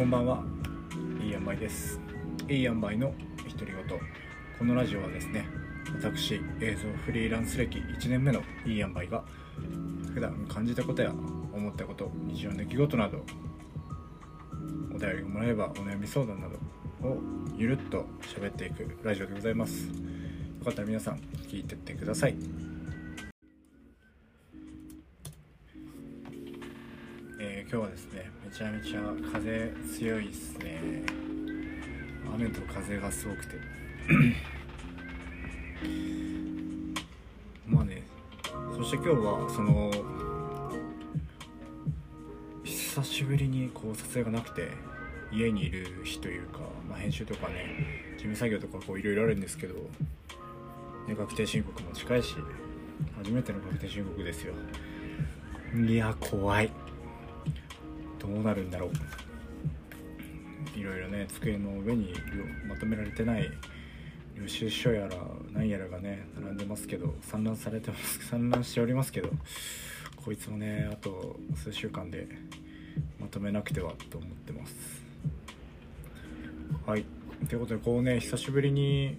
こんばんは、いい塩梅です。いい塩梅の独り言。このラジオはですね、私、映像フリーランス歴1年目のいい塩梅が、普段感じたことや思ったこと、日常の出来事など、お便りをもらえばお悩み相談などをゆるっと喋っていくラジオでございます。よかったら皆さん聞いてってください。今日はですねめちゃめちゃ風強いですね。雨と風がすごくて。まあねそして今日はその久しぶりにこう撮影がなくて家にいる日というか、まあ、編集とかね事務作業とかこういろいろあるんですけど、ね、確定申告も近いし初めての確定申告ですよ。いや怖い。どうなるんだろう。いろいろね机の上にまとめられてない。領収書やら何やらがね並んでますけど。散乱されてます。散乱しておりますけど。こいつもねあと数週間でまとめなくてはと思ってます。はい。ということでこうね久しぶりに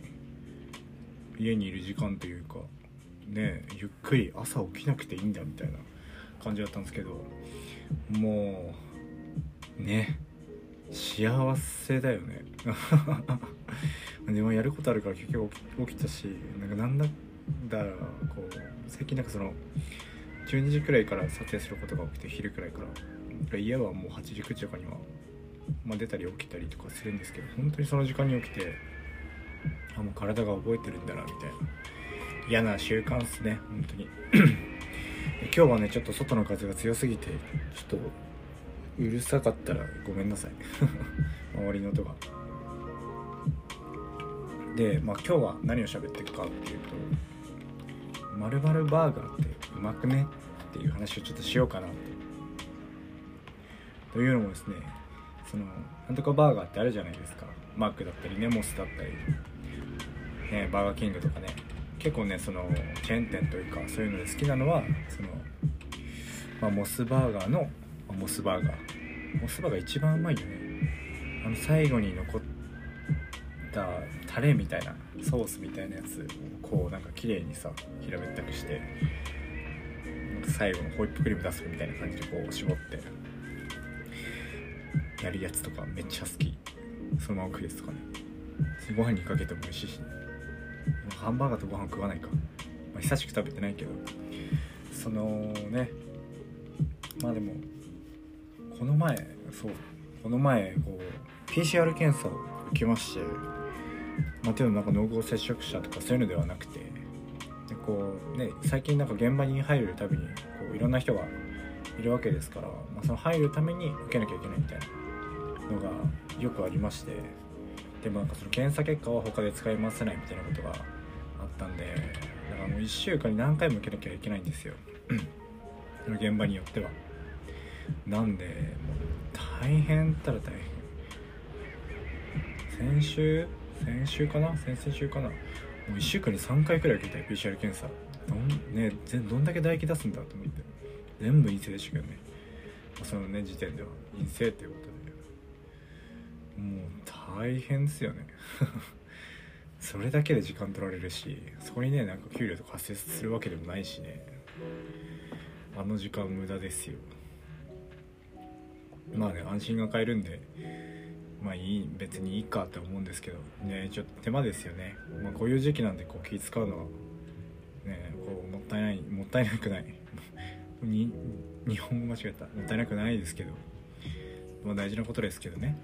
家にいる時間というかねゆっくり朝起きなくていいんだみたいな感じだったんですけどもうね。幸せだよね。でもやることあるから結局起きたしなんかなんだだらこう最近なんかその12時くらいから撮影することが多くて昼くらいから。家はもう8時9時とかには、まあ、出たり起きたりとかするんですけど本当にその時間に起きてあもう体が覚えてるんだなみたいな。嫌な習慣っすね本当に。今日はねちょっと外の風が強すぎてちょっとうるさかったらごめんなさい。周りの音が。でまあ今日は何を喋っていくかっていうと「まるバーガーってうまくね?」っていう話をちょっとしようかなとというのもですねそのなんとかバーガーってあるじゃないですか。マックだったりネモスだったりねバーガーキングとかね。結構ねそのチェーン店というかそういうので好きなのはその、まあ、モスバーガーのモスバーガー。モスバーガー一番うまいよね。あの最後に残ったタレみたいなソースみたいなやつをこうなんか綺麗にさ平べったくして最後のホイップクリーム出すみたいな感じでこう絞ってやるやつとかめっちゃ好き。そのまま食うやつとかね。ご飯にかけても美味しいしね。ハンバーガーとご飯食わないか、まあ、久しく食べてないけど。そのね。まあでもこの前そうこの前こう PCR 検査を受けましてまあていうのなんか濃厚接触者とかそういうのではなくてでこうね最近なんか現場に入るたびにこういろんな人がいるわけですから、まあ、その入るために受けなきゃいけないみたいなのがよくありましてでもなんかその検査結果は他で使い回せないみたいなことがあったんでだからもう1週間に何回も受けなきゃいけないんですよ。現場によっては。なんでもう大変ったら大変。先週先週かな？先々週かな？もう1週間に3回くらい受けたよ PCR 検査。どん,、ね、どんだけ唾液出すんだと思って。全部陰性でしたけどね。そのね時点では。陰性ということで。もう大変ですよね。それだけで時間取られるしそこにねなんか給料とか発生するわけでもないしね。あの時間無駄ですよ。まあね安心が買えるんでまあいい別にいいかって思うんですけどねちょっと手間ですよね、まあ、こういう時期なんでこう気使うのはねこうもったいないもったいなくない。に日本語間違えた。もったいなくないですけど、まあ、大事なことですけどね。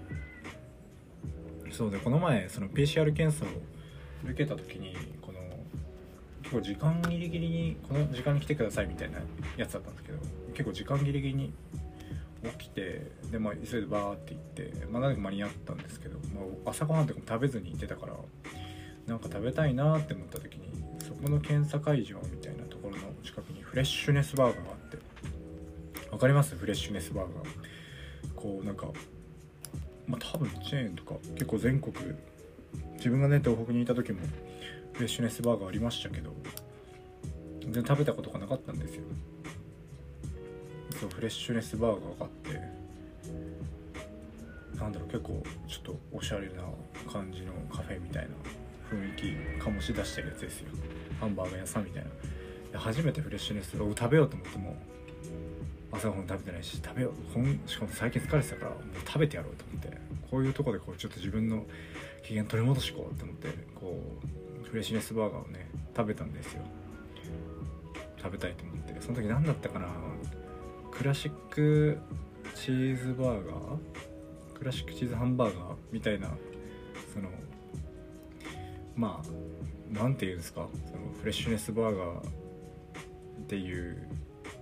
そうでこの前その PCR 検査を受けた時にこの結構時間ギリギリにこの時間に来てくださいみたいなやつだったんですけど結構時間ギリギリに起きてで、まあ、急いでバーって行ってまあなんか間に合ったんですけど、まあ、朝ごはんとかも食べずに行ってたからなんか食べたいなって思った時にそこの検査会場みたいなところの近くにフレッシュネスバーガーがあってわかります？フレッシュネスバーガー。こうなんかまあ多分チェーンとか結構全国自分がね東北にいた時もフレッシュネスバーガーありましたけど全然食べたことがなかったんですよ。そうフレッシュネスバーガーがあってなんだろう結構ちょっとおしゃれな感じのカフェみたいな雰囲気醸し出してるやつですよ。ハンバーガー屋さんみたいな。で初めてフレッシュネスを食べようと思っても朝ごはん食べてないし食べよう。しかも最近疲れてたからもう食べてやろうと思って。こういうとこでこうちょっと自分の機嫌取り戻しこうと思ってこうフレッシュネスバーガーをね食べたんですよ。食べたいと思って。その時何だったかなクラシックチーズバーガー？クラシックチーズハンバーガー？みたいなそのまあなんていうんですか？そのフレッシュネスバーガーっていう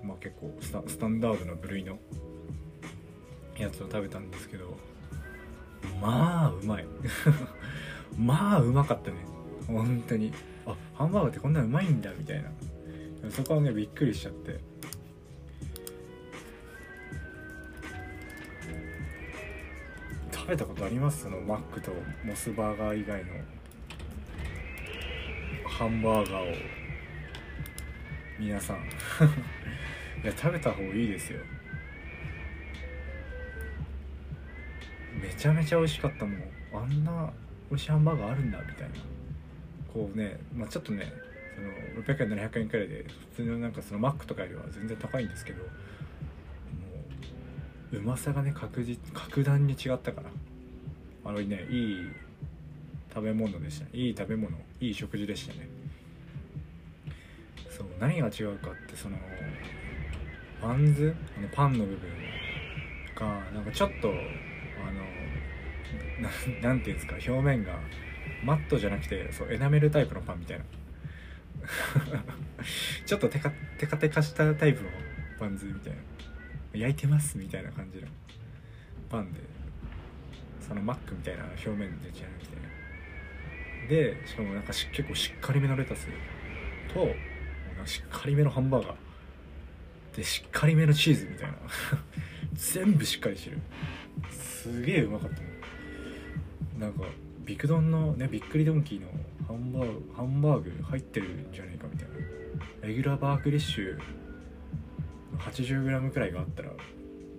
まあ結構スタスタンダードな部類のやつを食べたんですけどまあうまい。まあうまかったね。本当に。あハンバーガーってこんなうまいんだみたいな。そこはねびっくりしちゃって。食べたことあります？そのマックとモスバーガー以外の。ハンバーガーを。皆さん。いや食べた方がいいですよ。めちゃめちゃ美味しかったもん。あんな美味しいハンバーガーあるんだみたいな。こうね、まあ、ちょっとねその600円700円くらいで普通のなんかそのマックとかよりは全然高いんですけどうまさがね確実格段に違ったから。あのねいい食べ物でしたいい食べ物いい食事でしたね。そう何が違うかってそのバンズあのパンの部分がなんかちょっとあのななんていうんですか表面がマットじゃなくてそうエナメルタイプのパンみたいな。ちょっとテカテカテカしたタイプのバンズみたいな。焼いてますみたいな感じの。パンで。そのマックみたいな表面でじゃなくて。でしかもなんかし結構しっかりめのレタス。としっかりめのハンバーガー。でしっかりめのチーズみたいな。全部しっかりしてる。すげえうまかったなんかビクドンのねびっくりドンキーのハンバーグハンバーグ入ってるんじゃないかみたいな。レギュラーバーグリッシュ 80g くらいがあったら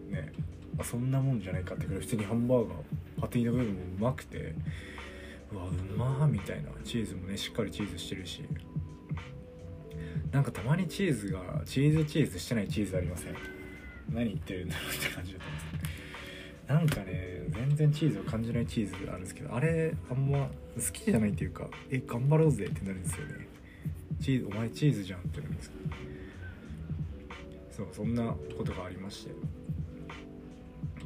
ねあそんなもんじゃないかってくらい普通にハンバーガーパティの部分もうまくてうわうまーみたいなチーズもねしっかりチーズしてるしなんかたまにチーズがチーズチーズしてないチーズありません？何言ってるんだろうって感じだったんですなんかね全然チーズを感じないチーズあるんですけどあれあんま好きじゃないっていうかえ頑張ろうぜってなるんですよね。チーズお前チーズじゃんってなるんですけど。そうそんなことがありまして。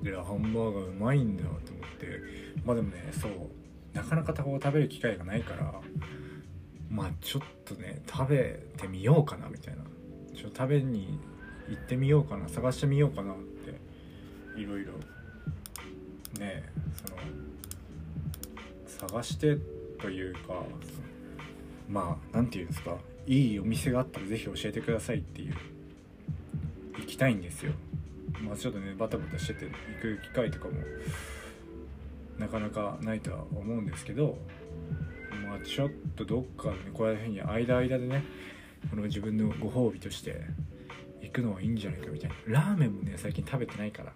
でハンバーガーうまいんだと思って。まあでもねそうなかなかタコを食べる機会がないからまあちょっとね食べてみようかなみたいな。ちょ食べに行ってみようかな探してみようかなっていろいろ。ねその探してというかまあ何て言うんですかいいお店があったら是非教えてくださいっていう。たいんですよ。まあちょっとねバタバタしてて行く機会とかもなかなかないとは思うんですけどまあちょっとどっかねこういうふうに間間でねこの自分のご褒美として行くのはいいんじゃないかみたいな。ラーメンもね最近食べてないから。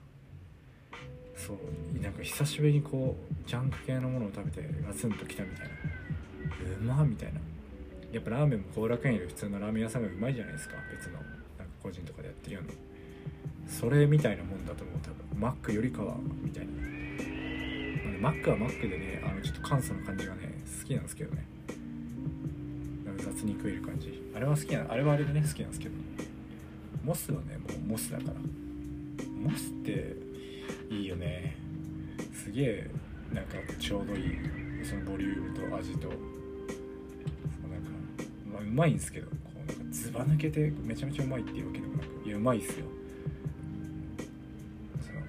そうなんか久しぶりにこうジャンク系のものを食べてガツンときたみたいな。うまみたいな。やっぱラーメンも後楽園より普通のラーメン屋さんがうまいじゃないですか別の。なんか個人とかでやってるような。それみたいなもんだと思う。多分。マックよりかはみたいな、まあマックはマックでねあのちょっと簡素な感じがね好きなんですけどね。なんか雑に食える感じ。あれは好きなあれはあれでね好きなんですけど。モスはねもうモスだから。モスっていいよね。すげえなんかちょうどいい。そのボリュームと味と。うなんか、まあ、うまいんですけど。こうなんかずば抜けてめちゃめちゃうまいっていうわけでもなく。いやうまいっすよ。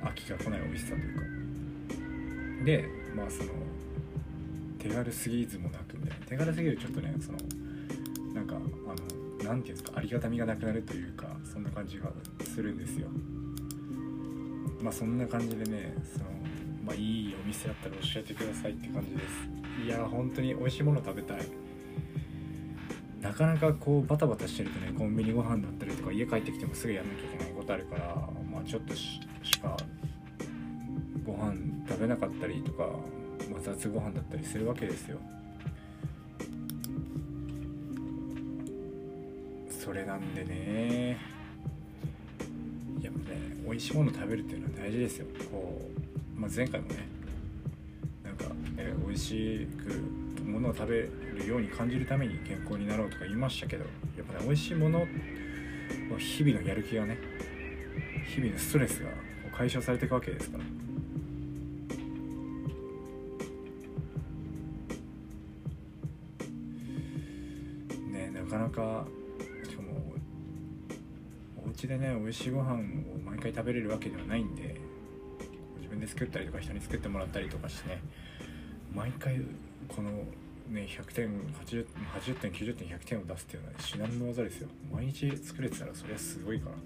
飽きが来ない美味しさというか。でまあその手軽すぎずもなくみたいな手軽すぎるちょっとねそのなんかあのなんていうんですかありがたみがなくなるというかそんな感じがするんですよ。まあそんな感じでねその、まあ、いいお店あったら教えてくださいって感じです。いや本当に美味しいもの食べたい。なかなかこうバタバタしてるとねコンビニご飯だったりとか家帰ってきてもすぐやんなきゃいけないことあるからまあちょっとしべなかったりとか、まあ、雑ご飯だったりするわけですよ。それなんでねやっぱね美味しいもの食べるっていうのは大事ですよ。こう、まあ、前回もねなんか、ね、美味しくものを食べるように感じるために健康になろうとか言いましたけどやっぱね美味しいもの日々のやる気がね日々のストレスが解消されていくわけですから。かしかもお家でね美味しいご飯を毎回食べれるわけではないんで自分で作ったりとか人に作ってもらったりとかしてね毎回このね100点 80, 80点90点100点を出すっていうのは至難の技ですよ。毎日作れてたらそりゃすごいから。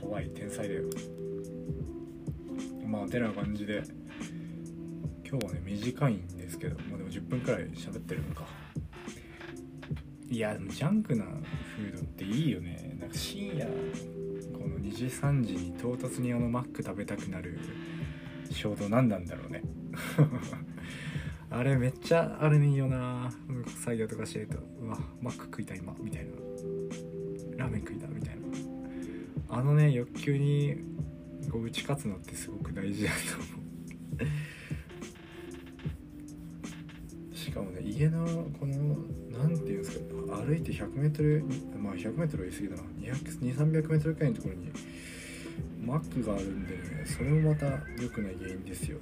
怖い天才だよ。まあてな感じで今日はね短いんですけどもうでも10分くらい喋ってるのか。いやでもジャンクなフードっていいよね。なんか深夜この2時3時に唐突にあのマック食べたくなる衝動何なんだろうね。あれめっちゃあれねいいよな。作業とかしてるとうわマック食いた今みたいな。ラーメン食いたみたいな。あのね欲求にこう打ち勝つのってすごく大事だと思う。かもね家のこの何ていうんですか歩いて 100m まあ 100m は言い過ぎだな。200300m くらいのところにマックがあるんでね。それもまた良くない原因ですよ。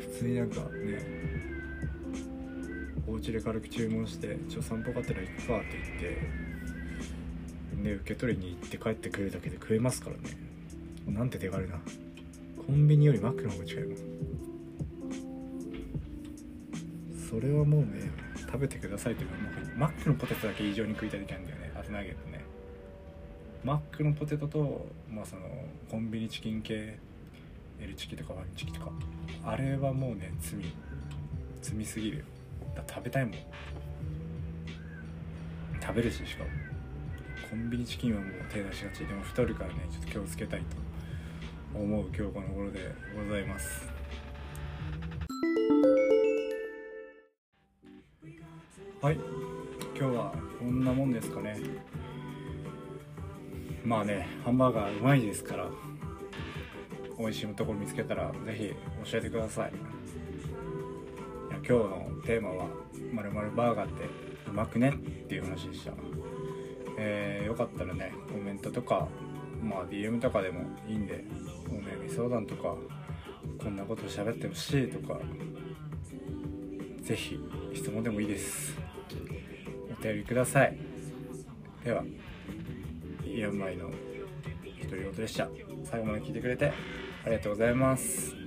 普通になんかねお家で軽く注文して「ちょ散歩がてら行くか」って言ってで受け取りに行って帰ってくるだけで食えますからね。なんて手軽な。コンビニよりマックの方が近いもん。それはもうね食べてくださいというかマックのポテトだけ異常に食いたい時あるんだよね。あとナゲットね。マックのポテトと、まあ、そのコンビニチキン系 L チキとかファミチキとか。あれはもうね罪。罪すぎるよ。だ食べたいもん。食べるししかも。コンビニチキンはもう手出しがち。でも太るからねちょっと気をつけたいと思う今日この頃でございます。はい。今日はこんなもんですかね。まあねハンバーガーうまいですから美味しいところ見つけたらぜひ教えてください。いや今日のテーマは「まるバーガーってうまくね?」っていう話でした。えー、よかったらねコメントとかまあ DM とかでもいいんでお悩み相談とかこんなこと喋ってほしいとかぜひ質問でもいいです。便りください。ではイヤンマイの独り言でした。最後まで聞いてくれてありがとうございます。